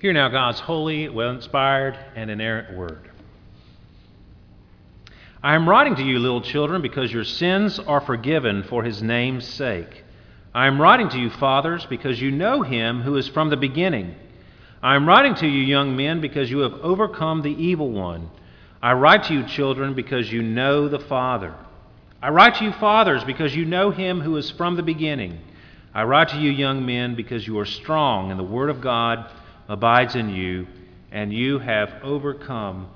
Hear now God's holy, well inspired, and inerrant word. I am writing to you, little children, because your sins are forgiven for his name's sake. I am writing to you, fathers, because you know him who is from the beginning. I am writing to you, young men, because you have overcome the evil one. I write to you, children, because you know the Father. I write to you, fathers, because you know him who is from the beginning. I write to you, young men, because you are strong in the word of God abides in you, and you have overcome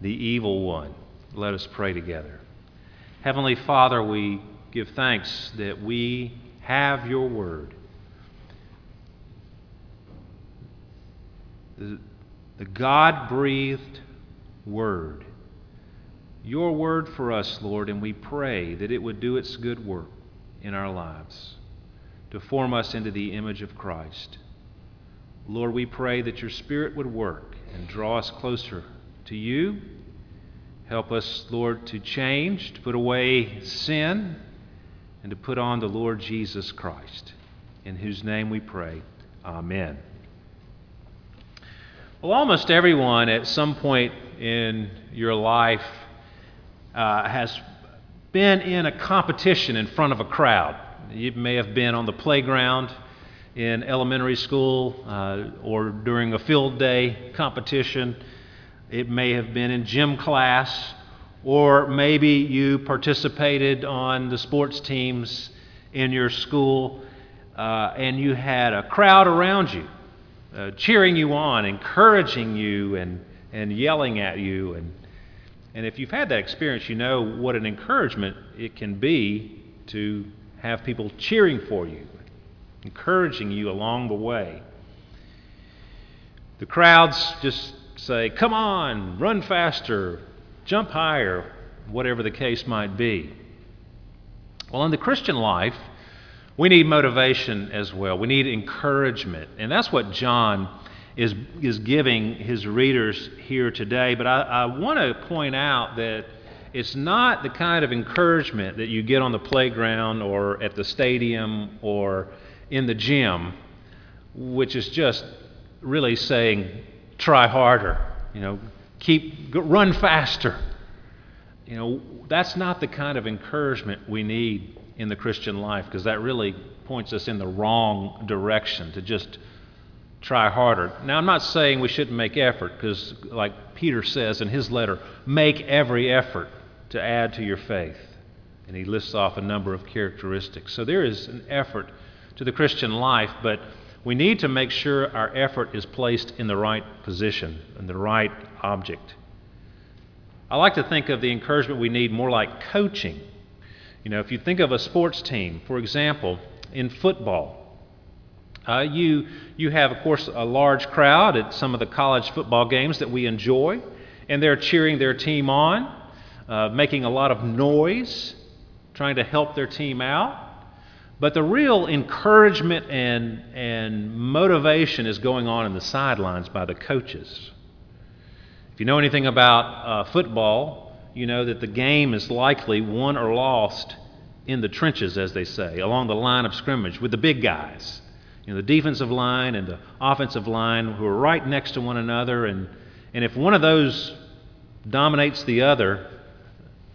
the evil one. Let us pray together. Heavenly Father, we give thanks that we have your word. The, God breathed word. Your word for us, Lord, and we pray that it would do its good work in our lives to form us into the image of Christ. Lord, we pray that your Spirit would work and draw us closer to you. Help us, Lord, to change, to put away sin, and to put on the Lord Jesus Christ, in whose name we pray. Amen. Well, almost everyone at some point in your life uh, has been in a competition in front of a crowd. You may have been on the playground in elementary school uh, or during a field day competition. It may have been in gym class, or maybe you participated on the sports teams in your school uh, and you had a crowd around you uh, cheering you on, encouraging you, and, and yelling at you. And, and if you've had that experience, you know what an encouragement it can be to have people cheering for you encouraging you along the way. The crowds just say, Come on, run faster, jump higher, whatever the case might be. Well, in the Christian life, we need motivation as well. We need encouragement. And that's what John is, is giving his readers here today. But I, I want to point out that it's not the kind of encouragement that you get on the playground or at the stadium or in the gym, which is just really saying, try harder, you know, keep, run faster. You know, that's not the kind of encouragement we need in the Christian life because that really points us in the wrong direction to just try harder. Now, I'm not saying we shouldn't make effort because, like Peter says in his letter, make every effort to add to your faith. And he lists off a number of characteristics. So there is an effort to the Christian life, but we need to make sure our effort is placed in the right position, and the right object. I like to think of the encouragement we need more like coaching. You know, if you think of a sports team, for example, in football, uh, you, you have, of course, a large crowd at some of the college football games that we enjoy, and they're cheering their team on, uh, making a lot of noise, trying to help their team out. But the real encouragement and, and motivation is going on in the sidelines by the coaches. If you know anything about uh, football, you know that the game is likely won or lost in the trenches, as they say, along the line of scrimmage with the big guys. You know, the defensive line and the offensive line who are right next to one another. And, and if one of those dominates the other,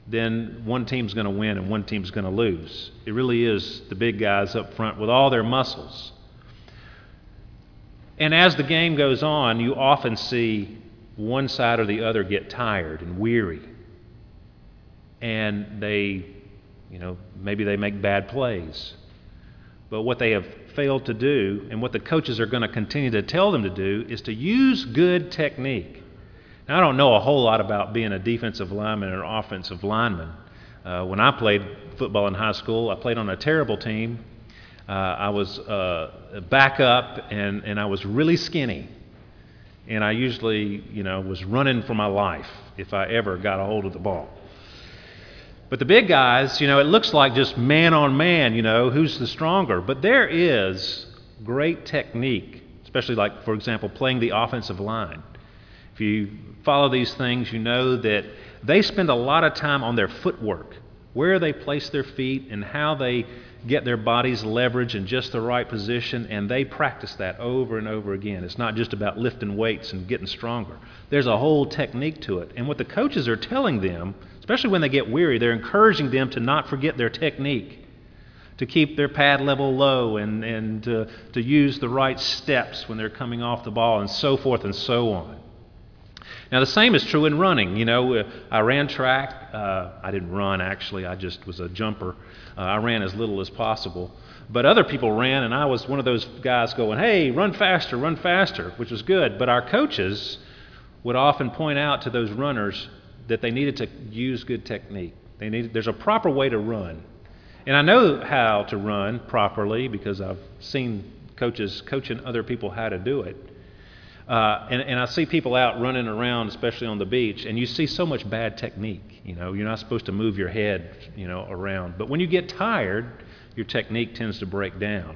then one team's going to win and one team's going to lose. It really is the big guys up front with all their muscles. And as the game goes on, you often see one side or the other get tired and weary. And they, you know, maybe they make bad plays. But what they have failed to do, and what the coaches are going to continue to tell them to do, is to use good technique. Now, I don't know a whole lot about being a defensive lineman or offensive lineman. Uh, when I played football in high school, I played on a terrible team. uh, I was uh, back up and, and I was really skinny. And I usually, you know, was running for my life if I ever got a hold of the ball. But the big guys, you know, it looks like just man on man, you know, who's the stronger. But there is great technique, especially like, for example, playing the offensive line. If you follow these things, you know that they spend a lot of time on their footwork, where they place their feet and how they get their bodies leverage in just the right position, and they practice that over and over again. It's not just about lifting weights and getting stronger. There's a whole technique to it. And what the coaches are telling them especially when they get weary, they're encouraging them to not forget their technique, to keep their pad level low, and, and to use the right steps when they're coming off the ball, and so forth and so on. Now, the same is true in running. You know, uh, I ran track. Uh, I didn't run, actually, I just was a jumper. Uh, I ran as little as possible. But other people ran, and I was one of those guys going, hey, run faster, run faster, which was good. But our coaches would often point out to those runners that they needed to use good technique. They needed, there's a proper way to run. And I know how to run properly because I've seen coaches coaching other people how to do it. Uh, and, and I see people out running around, especially on the beach, and you see so much bad technique. You know, you're not supposed to move your head, you know, around. But when you get tired, your technique tends to break down.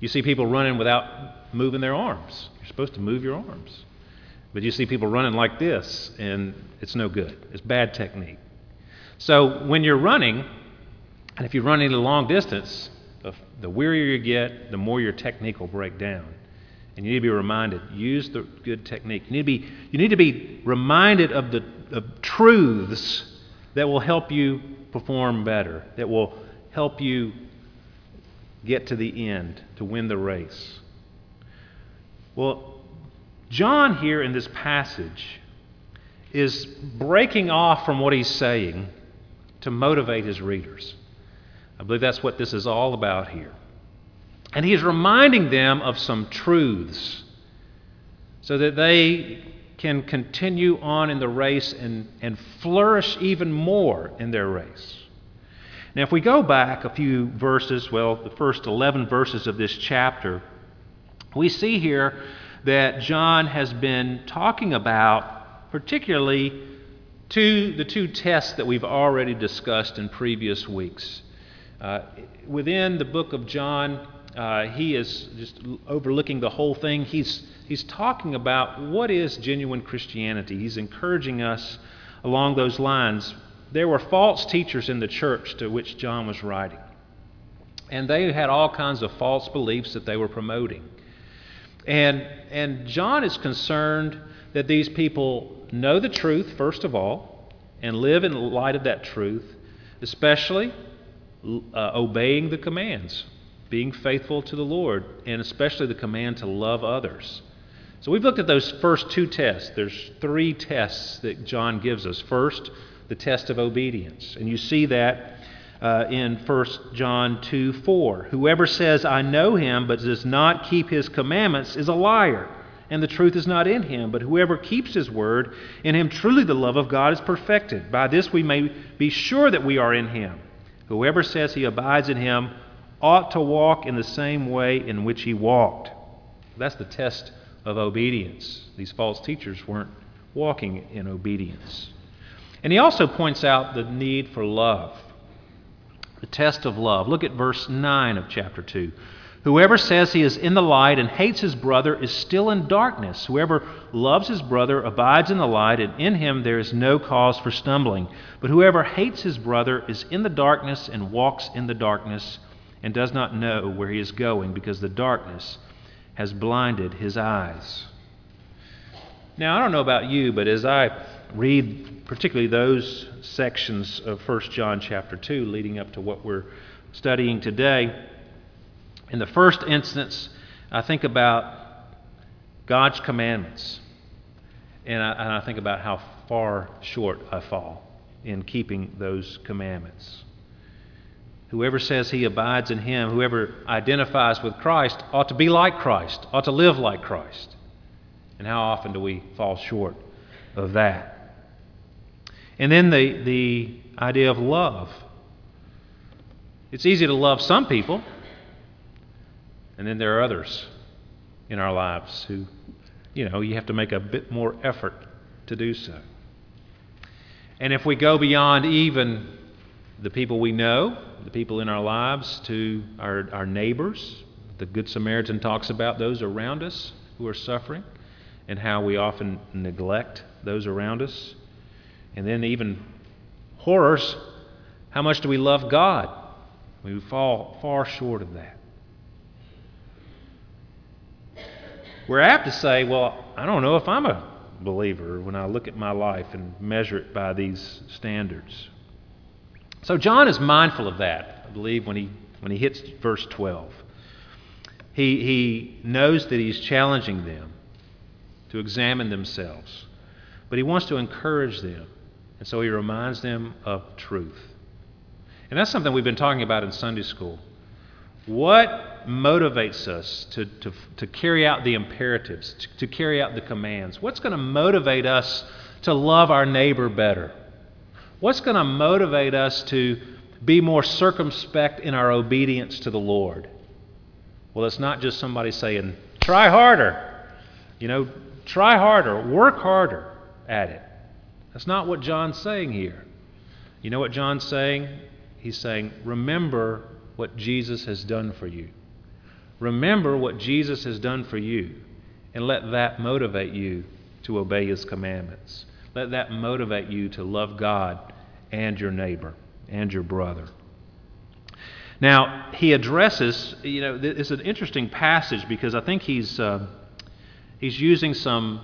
You see people running without moving their arms. You're supposed to move your arms. But you see people running like this, and it's no good. It's bad technique. So when you're running, and if you're running a long distance, the, the wearier you get, the more your technique will break down. And you need to be reminded, use the good technique. You need to be, you need to be reminded of the of truths that will help you perform better, that will help you get to the end, to win the race. Well, John, here in this passage, is breaking off from what he's saying to motivate his readers. I believe that's what this is all about here. And he's reminding them of some truths so that they can continue on in the race and, and flourish even more in their race. Now, if we go back a few verses, well, the first 11 verses of this chapter, we see here that John has been talking about, particularly to the two tests that we've already discussed in previous weeks. Uh, within the book of John, uh, he is just overlooking the whole thing. He's, he's talking about what is genuine Christianity. He's encouraging us along those lines. There were false teachers in the church to which John was writing, and they had all kinds of false beliefs that they were promoting. And, and John is concerned that these people know the truth, first of all, and live in light of that truth, especially uh, obeying the commands, being faithful to the Lord, and especially the command to love others. So we've looked at those first two tests. There's three tests that John gives us. First, the test of obedience. And you see that uh, in 1 John 2 4. Whoever says, I know him, but does not keep his commandments, is a liar, and the truth is not in him. But whoever keeps his word, in him truly the love of God is perfected. By this we may be sure that we are in him. Whoever says he abides in him ought to walk in the same way in which he walked. That's the test of obedience. These false teachers weren't walking in obedience. And he also points out the need for love the test of love. Look at verse 9 of chapter 2. Whoever says he is in the light and hates his brother is still in darkness. Whoever loves his brother abides in the light, and in him there is no cause for stumbling. But whoever hates his brother is in the darkness and walks in the darkness and does not know where he is going because the darkness has blinded his eyes. Now, I don't know about you, but as I read particularly those sections of 1 John chapter 2 leading up to what we're studying today. In the first instance, I think about God's commandments, and I, and I think about how far short I fall in keeping those commandments. Whoever says he abides in him, whoever identifies with Christ, ought to be like Christ, ought to live like Christ. And how often do we fall short of that? And then the, the idea of love. It's easy to love some people, And then there are others in our lives who, you know, you have to make a bit more effort to do so. And if we go beyond even the people we know, the people in our lives, to our, our neighbors, the Good Samaritan talks about those around us who are suffering and how we often neglect those around us. And then, even horrors, how much do we love God? We fall far short of that. We're apt to say, well, I don't know if I'm a believer when I look at my life and measure it by these standards. So John is mindful of that, I believe, when he, when he hits verse 12. He, he knows that he's challenging them to examine themselves, but he wants to encourage them. And so he reminds them of truth. And that's something we've been talking about in Sunday school. What motivates us to, to, to carry out the imperatives, to, to carry out the commands? What's going to motivate us to love our neighbor better? What's going to motivate us to be more circumspect in our obedience to the Lord? Well, it's not just somebody saying, try harder. You know, try harder, work harder at it. That's not what John's saying here. You know what John's saying? He's saying, remember what Jesus has done for you. Remember what Jesus has done for you, and let that motivate you to obey his commandments. Let that motivate you to love God and your neighbor and your brother. Now, he addresses, you know, it's an interesting passage because I think he's, uh, he's using some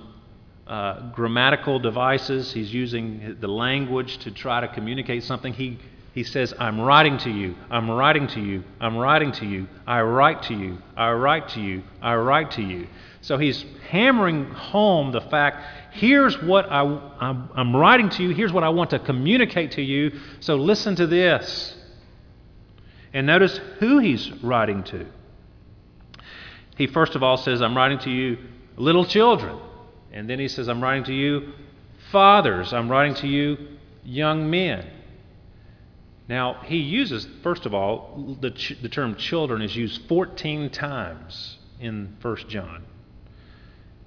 uh, grammatical devices, he's using the language to try to communicate something. He, he says, I'm writing to you, I'm writing to you, I'm writing to you, I write to you, I write to you, I write to you. So he's hammering home the fact here's what I, I'm, I'm writing to you, here's what I want to communicate to you, so listen to this. And notice who he's writing to. He first of all says, I'm writing to you, little children. And then he says, I'm writing to you, fathers. I'm writing to you, young men. Now, he uses, first of all, the, ch- the term children is used 14 times in 1 John.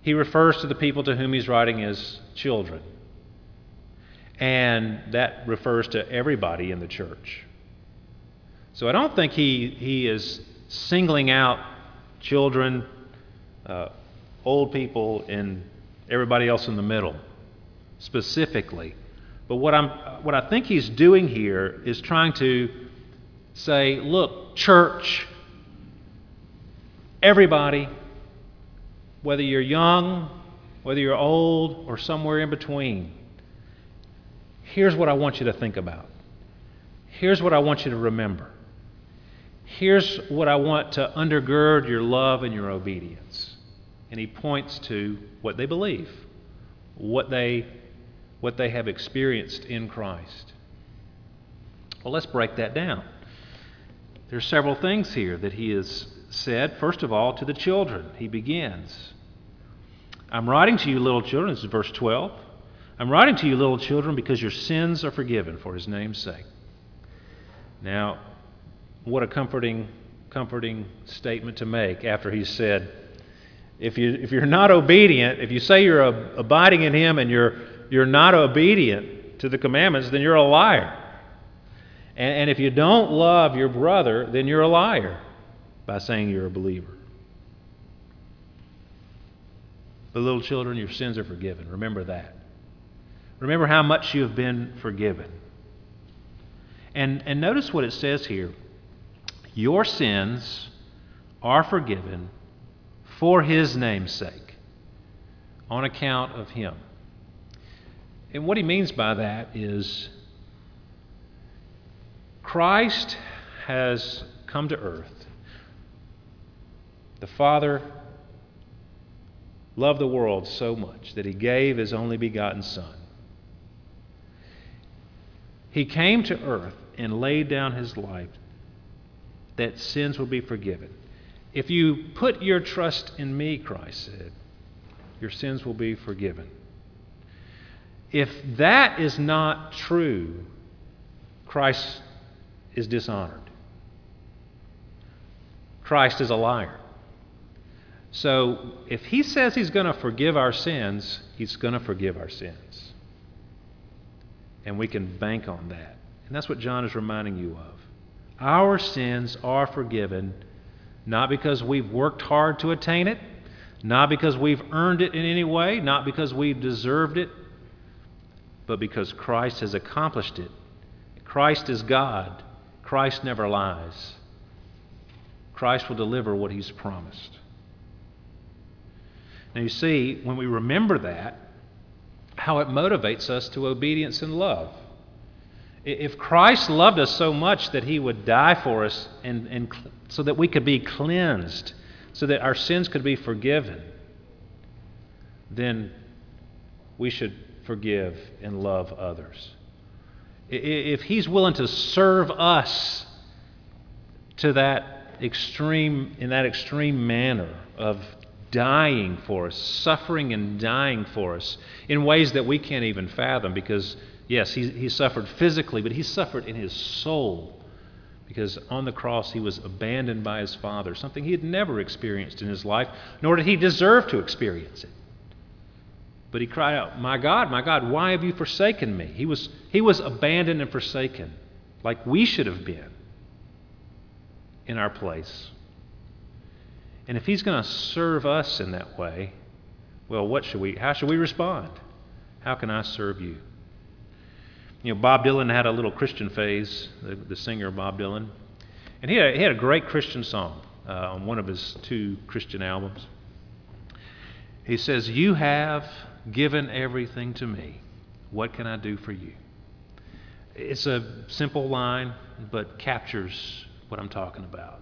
He refers to the people to whom he's writing as children. And that refers to everybody in the church. So I don't think he, he is singling out children, uh, old people, and everybody else in the middle specifically. But what, I'm, what I think he's doing here is trying to say, look, church, everybody, whether you're young, whether you're old, or somewhere in between, here's what I want you to think about. Here's what I want you to remember. Here's what I want to undergird your love and your obedience. And he points to what they believe, what they, what they have experienced in Christ. Well, let's break that down. There are several things here that he has said. First of all, to the children, he begins. I'm writing to you, little children, this is verse 12. I'm writing to you, little children, because your sins are forgiven for his name's sake. Now, what a comforting, comforting statement to make after he said, if, you, if you're not obedient, if you say you're abiding in him and you're, you're not obedient to the commandments, then you're a liar. And, and if you don't love your brother, then you're a liar by saying you're a believer. But little children, your sins are forgiven. Remember that. Remember how much you have been forgiven. And, and notice what it says here your sins are forgiven for his name's sake, on account of him. And what he means by that is Christ has come to earth. The Father loved the world so much that he gave his only begotten Son. He came to earth and laid down his life that sins will be forgiven. If you put your trust in me, Christ said, your sins will be forgiven. If that is not true, Christ is dishonored. Christ is a liar. So if He says He's going to forgive our sins, He's going to forgive our sins. And we can bank on that. And that's what John is reminding you of. Our sins are forgiven not because we've worked hard to attain it, not because we've earned it in any way, not because we've deserved it, but because Christ has accomplished it. Christ is God. Christ never lies. Christ will deliver what he's promised. Now, you see, when we remember that, how it motivates us to obedience and love. If Christ loved us so much that he would die for us and, and so that we could be cleansed, so that our sins could be forgiven, then we should forgive and love others. If he's willing to serve us to that extreme, in that extreme manner of dying for us, suffering and dying for us in ways that we can't even fathom because, yes, he, he suffered physically, but he suffered in his soul because on the cross he was abandoned by his Father, something he had never experienced in his life, nor did he deserve to experience it. But he cried out, My God, my God, why have you forsaken me? He was, he was abandoned and forsaken, like we should have been in our place. And if he's going to serve us in that way, well, what should we, how should we respond? How can I serve you? You know, Bob Dylan had a little Christian phase, the, the singer Bob Dylan. And he had, he had a great Christian song uh, on one of his two Christian albums. He says, You have given everything to me. What can I do for you? It's a simple line, but captures what I'm talking about.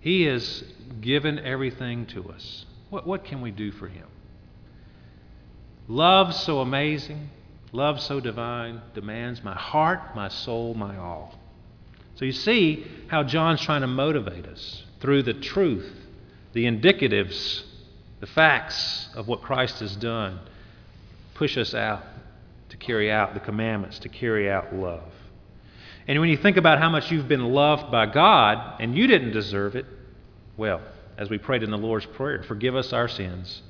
He has given everything to us. What, what can we do for Him? Love so amazing, love so divine, demands my heart, my soul, my all. So you see how John's trying to motivate us through the truth, the indicatives, the facts of what Christ has done, push us out to carry out the commandments, to carry out love. And when you think about how much you've been loved by God and you didn't deserve it, well, as we prayed in the Lord's Prayer, forgive us our sins.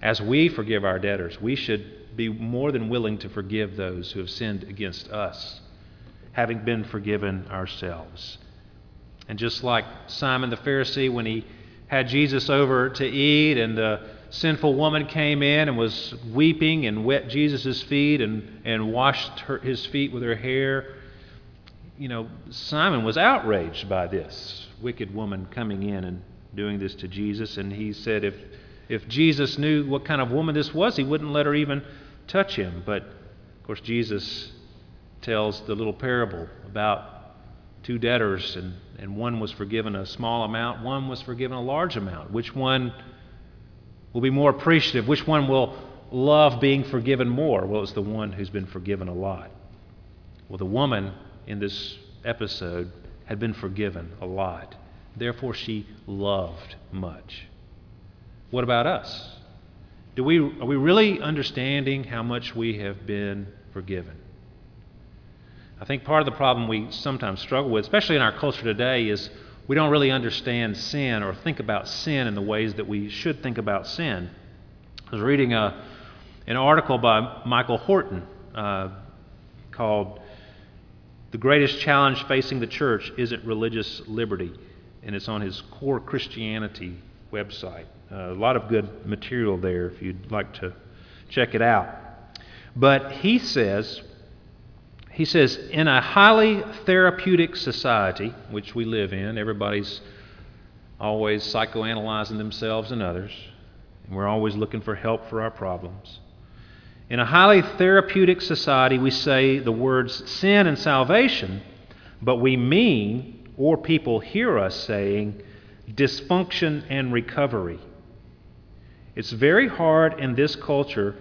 As we forgive our debtors, we should be more than willing to forgive those who have sinned against us, having been forgiven ourselves. And just like Simon the Pharisee, when he had Jesus over to eat, and the sinful woman came in and was weeping and wet Jesus' feet and, and washed her, his feet with her hair you know, Simon was outraged by this wicked woman coming in and doing this to Jesus. And he said if, if Jesus knew what kind of woman this was, he wouldn't let her even touch him. But, of course, Jesus tells the little parable about two debtors, and, and one was forgiven a small amount, one was forgiven a large amount. Which one will be more appreciative? Which one will love being forgiven more? Well, it's the one who's been forgiven a lot. Well, the woman in this episode had been forgiven a lot. Therefore, she loved much. What about us? Do we, are we really understanding how much we have been forgiven? I think part of the problem we sometimes struggle with, especially in our culture today, is we don't really understand sin or think about sin in the ways that we should think about sin. I was reading a, an article by Michael Horton uh, called the greatest challenge facing the church isn't religious liberty, and it's on his Core Christianity website. Uh, a lot of good material there if you'd like to check it out. But he says, he says, in a highly therapeutic society, which we live in, everybody's always psychoanalyzing themselves and others, and we're always looking for help for our problems. In a highly therapeutic society, we say the words sin and salvation, but we mean, or people hear us saying, dysfunction and recovery. It's very hard in this culture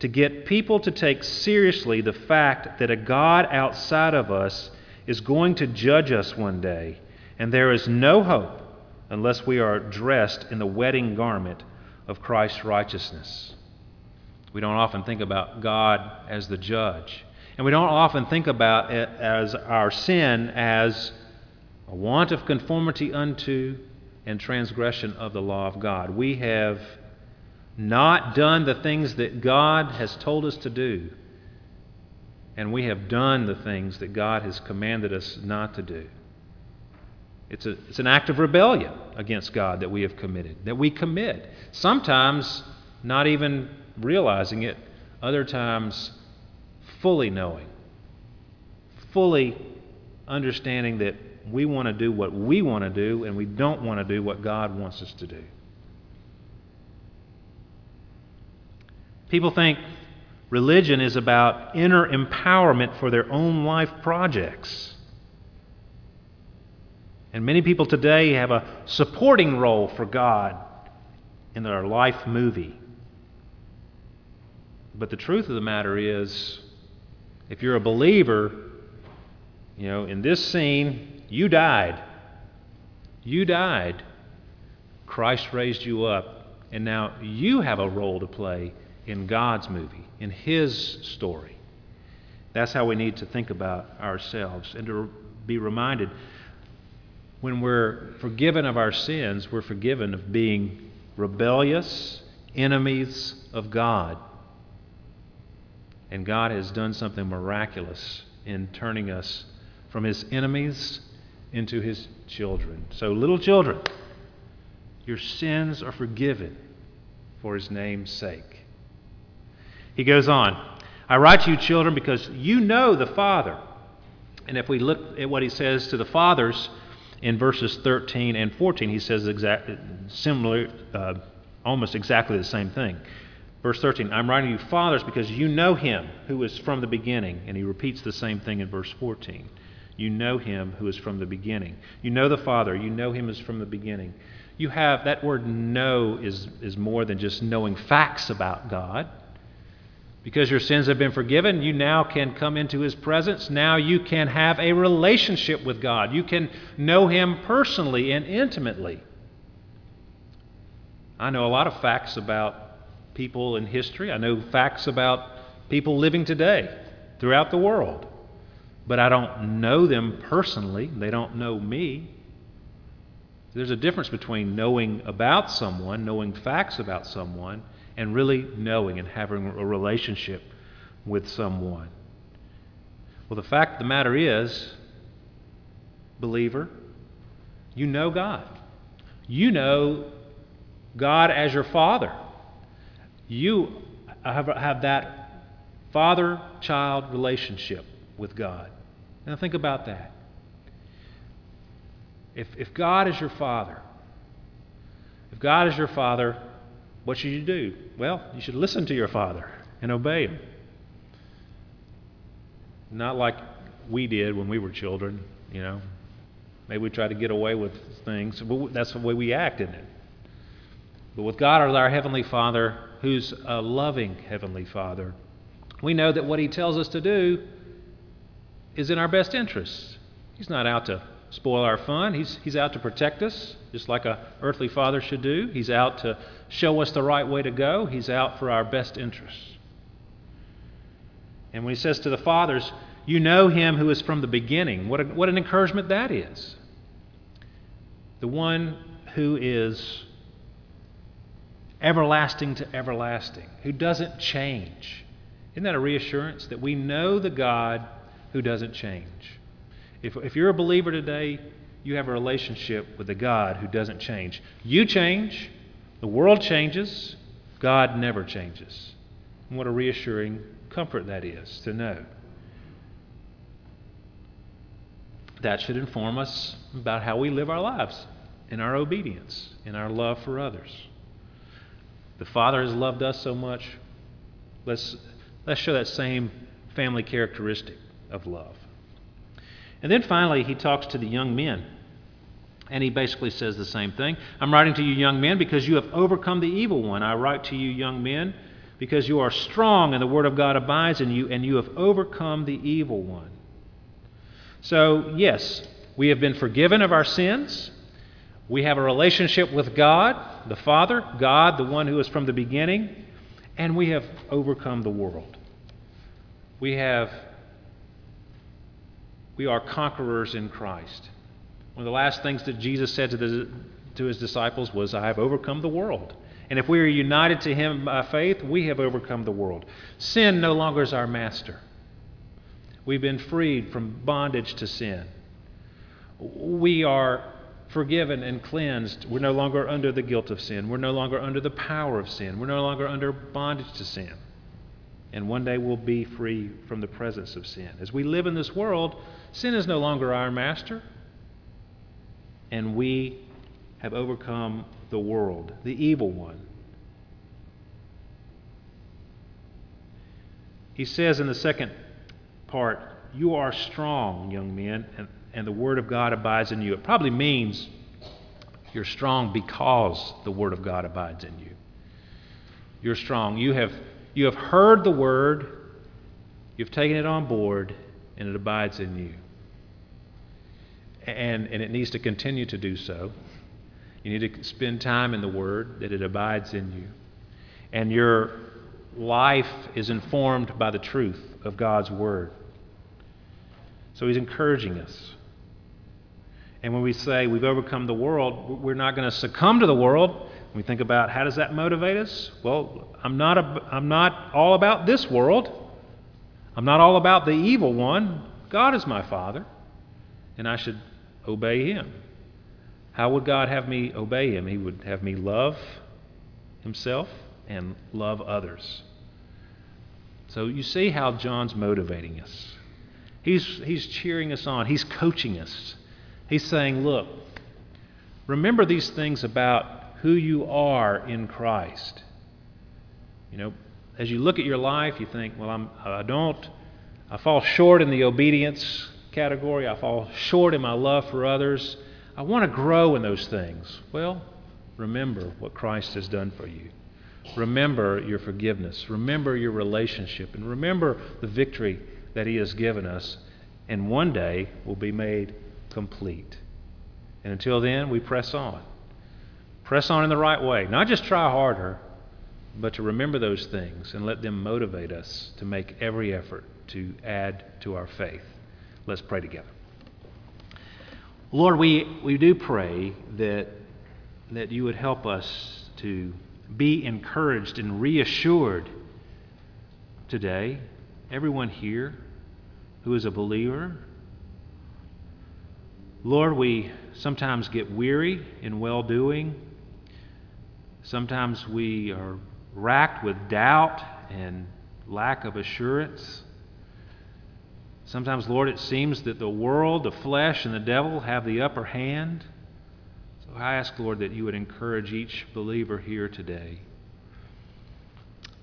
to get people to take seriously the fact that a God outside of us is going to judge us one day, and there is no hope unless we are dressed in the wedding garment of Christ's righteousness. We don't often think about God as the judge. And we don't often think about it as our sin as a want of conformity unto and transgression of the law of God. We have not done the things that God has told us to do, and we have done the things that God has commanded us not to do. It's, a, it's an act of rebellion against God that we have committed, that we commit. Sometimes not even realizing it, other times fully knowing, fully understanding that we want to do what we want to do and we don't want to do what God wants us to do. People think religion is about inner empowerment for their own life projects. And many people today have a supporting role for God in their life movie. But the truth of the matter is, if you're a believer, you know, in this scene, you died. You died. Christ raised you up, and now you have a role to play in God's movie, in His story. That's how we need to think about ourselves and to be reminded when we're forgiven of our sins, we're forgiven of being rebellious enemies of God. And God has done something miraculous in turning us from His enemies into His children. So, little children, your sins are forgiven for His name's sake. He goes on I write to you, children, because you know the Father. And if we look at what he says to the fathers in verses 13 and 14, he says exact, similar, uh, almost exactly the same thing. Verse 13, I'm writing you, fathers, because you know him who is from the beginning. And he repeats the same thing in verse 14. You know him who is from the beginning. You know the Father. You know him as from the beginning. You have, that word know is, is more than just knowing facts about God. Because your sins have been forgiven, you now can come into His presence. Now you can have a relationship with God. You can know Him personally and intimately. I know a lot of facts about people in history. I know facts about people living today throughout the world. But I don't know them personally. They don't know me. There's a difference between knowing about someone, knowing facts about someone, and really knowing and having a relationship with someone. Well, the fact of the matter is, believer, you know God. You know God as your Father. You have, have that father child relationship with God. Now, think about that. If, if God is your Father, if God is your Father, what should you do? Well, you should listen to your father and obey him. Not like we did when we were children, you know. Maybe we try to get away with things. but That's the way we act, isn't it? But with God our Heavenly Father, who's a loving Heavenly Father, we know that what He tells us to do is in our best interests. He's not out to spoil our fun. He's, he's out to protect us, just like a earthly father should do. He's out to show us the right way to go. He's out for our best interests. And when he says to the fathers, You know him who is from the beginning, what, a, what an encouragement that is. The one who is everlasting to everlasting, who doesn't change. Isn't that a reassurance that we know the God who doesn't change? If, if you're a believer today, you have a relationship with a God who doesn't change. You change, the world changes, God never changes. And what a reassuring comfort that is to know. That should inform us about how we live our lives in our obedience, in our love for others. The Father has loved us so much. Let's, let's show that same family characteristic of love. And then finally, he talks to the young men. And he basically says the same thing. I'm writing to you, young men, because you have overcome the evil one. I write to you, young men, because you are strong and the word of God abides in you, and you have overcome the evil one. So, yes, we have been forgiven of our sins. We have a relationship with God, the Father, God, the one who is from the beginning, and we have overcome the world. We have we are conquerors in Christ. One of the last things that Jesus said to the to his disciples was, I have overcome the world. And if we are united to him by faith, we have overcome the world. Sin no longer is our master. We've been freed from bondage to sin. We are forgiven and cleansed. We're no longer under the guilt of sin. We're no longer under the power of sin. We're no longer under bondage to sin. And one day we'll be free from the presence of sin. As we live in this world, sin is no longer our master. And we have overcome the world, the evil one. He says in the second part, You are strong, young men, and, and the Word of God abides in you. It probably means you're strong because the Word of God abides in you. You're strong. You have, you have heard the Word, you've taken it on board, and it abides in you. And, and it needs to continue to do so. You need to spend time in the Word, that it abides in you. And your life is informed by the truth of God's Word. So he's encouraging us. And when we say we've overcome the world, we're not going to succumb to the world. We think about how does that motivate us? Well, I'm not, a, I'm not all about this world. I'm not all about the evil one. God is my Father, and I should obey Him. How would God have me obey Him? He would have me love Himself and love others. So you see how John's motivating us. He's, he's cheering us on, he's coaching us. He's saying, Look, remember these things about who you are in Christ. You know, as you look at your life, you think, Well, I'm, I don't, I fall short in the obedience category, I fall short in my love for others. I want to grow in those things. Well, remember what Christ has done for you. Remember your forgiveness. Remember your relationship. And remember the victory that He has given us, and one day will be made complete. And until then, we press on. Press on in the right way. Not just try harder, but to remember those things and let them motivate us to make every effort to add to our faith. Let's pray together. Lord, we, we do pray that, that you would help us to be encouraged and reassured today, everyone here who is a believer. Lord, we sometimes get weary in well doing. Sometimes we are racked with doubt and lack of assurance. Sometimes, Lord, it seems that the world, the flesh, and the devil have the upper hand. So I ask, Lord, that you would encourage each believer here today.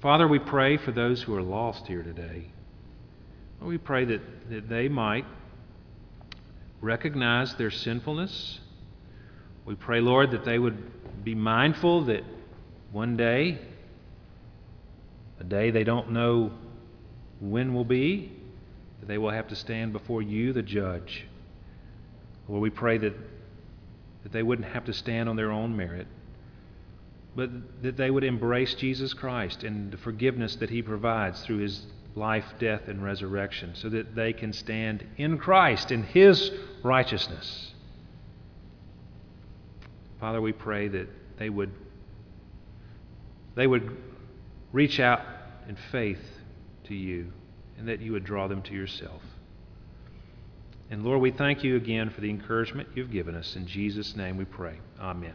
Father, we pray for those who are lost here today. We pray that, that they might recognize their sinfulness. We pray, Lord, that they would be mindful that one day, a day they don't know when will be, that they will have to stand before you, the judge. Lord, we pray that, that they wouldn't have to stand on their own merit, but that they would embrace Jesus Christ and the forgiveness that He provides through His life, death, and resurrection, so that they can stand in Christ, in His righteousness. Father, we pray that they would, they would reach out in faith to you and that you would draw them to yourself. And Lord, we thank you again for the encouragement you've given us. In Jesus' name we pray. Amen.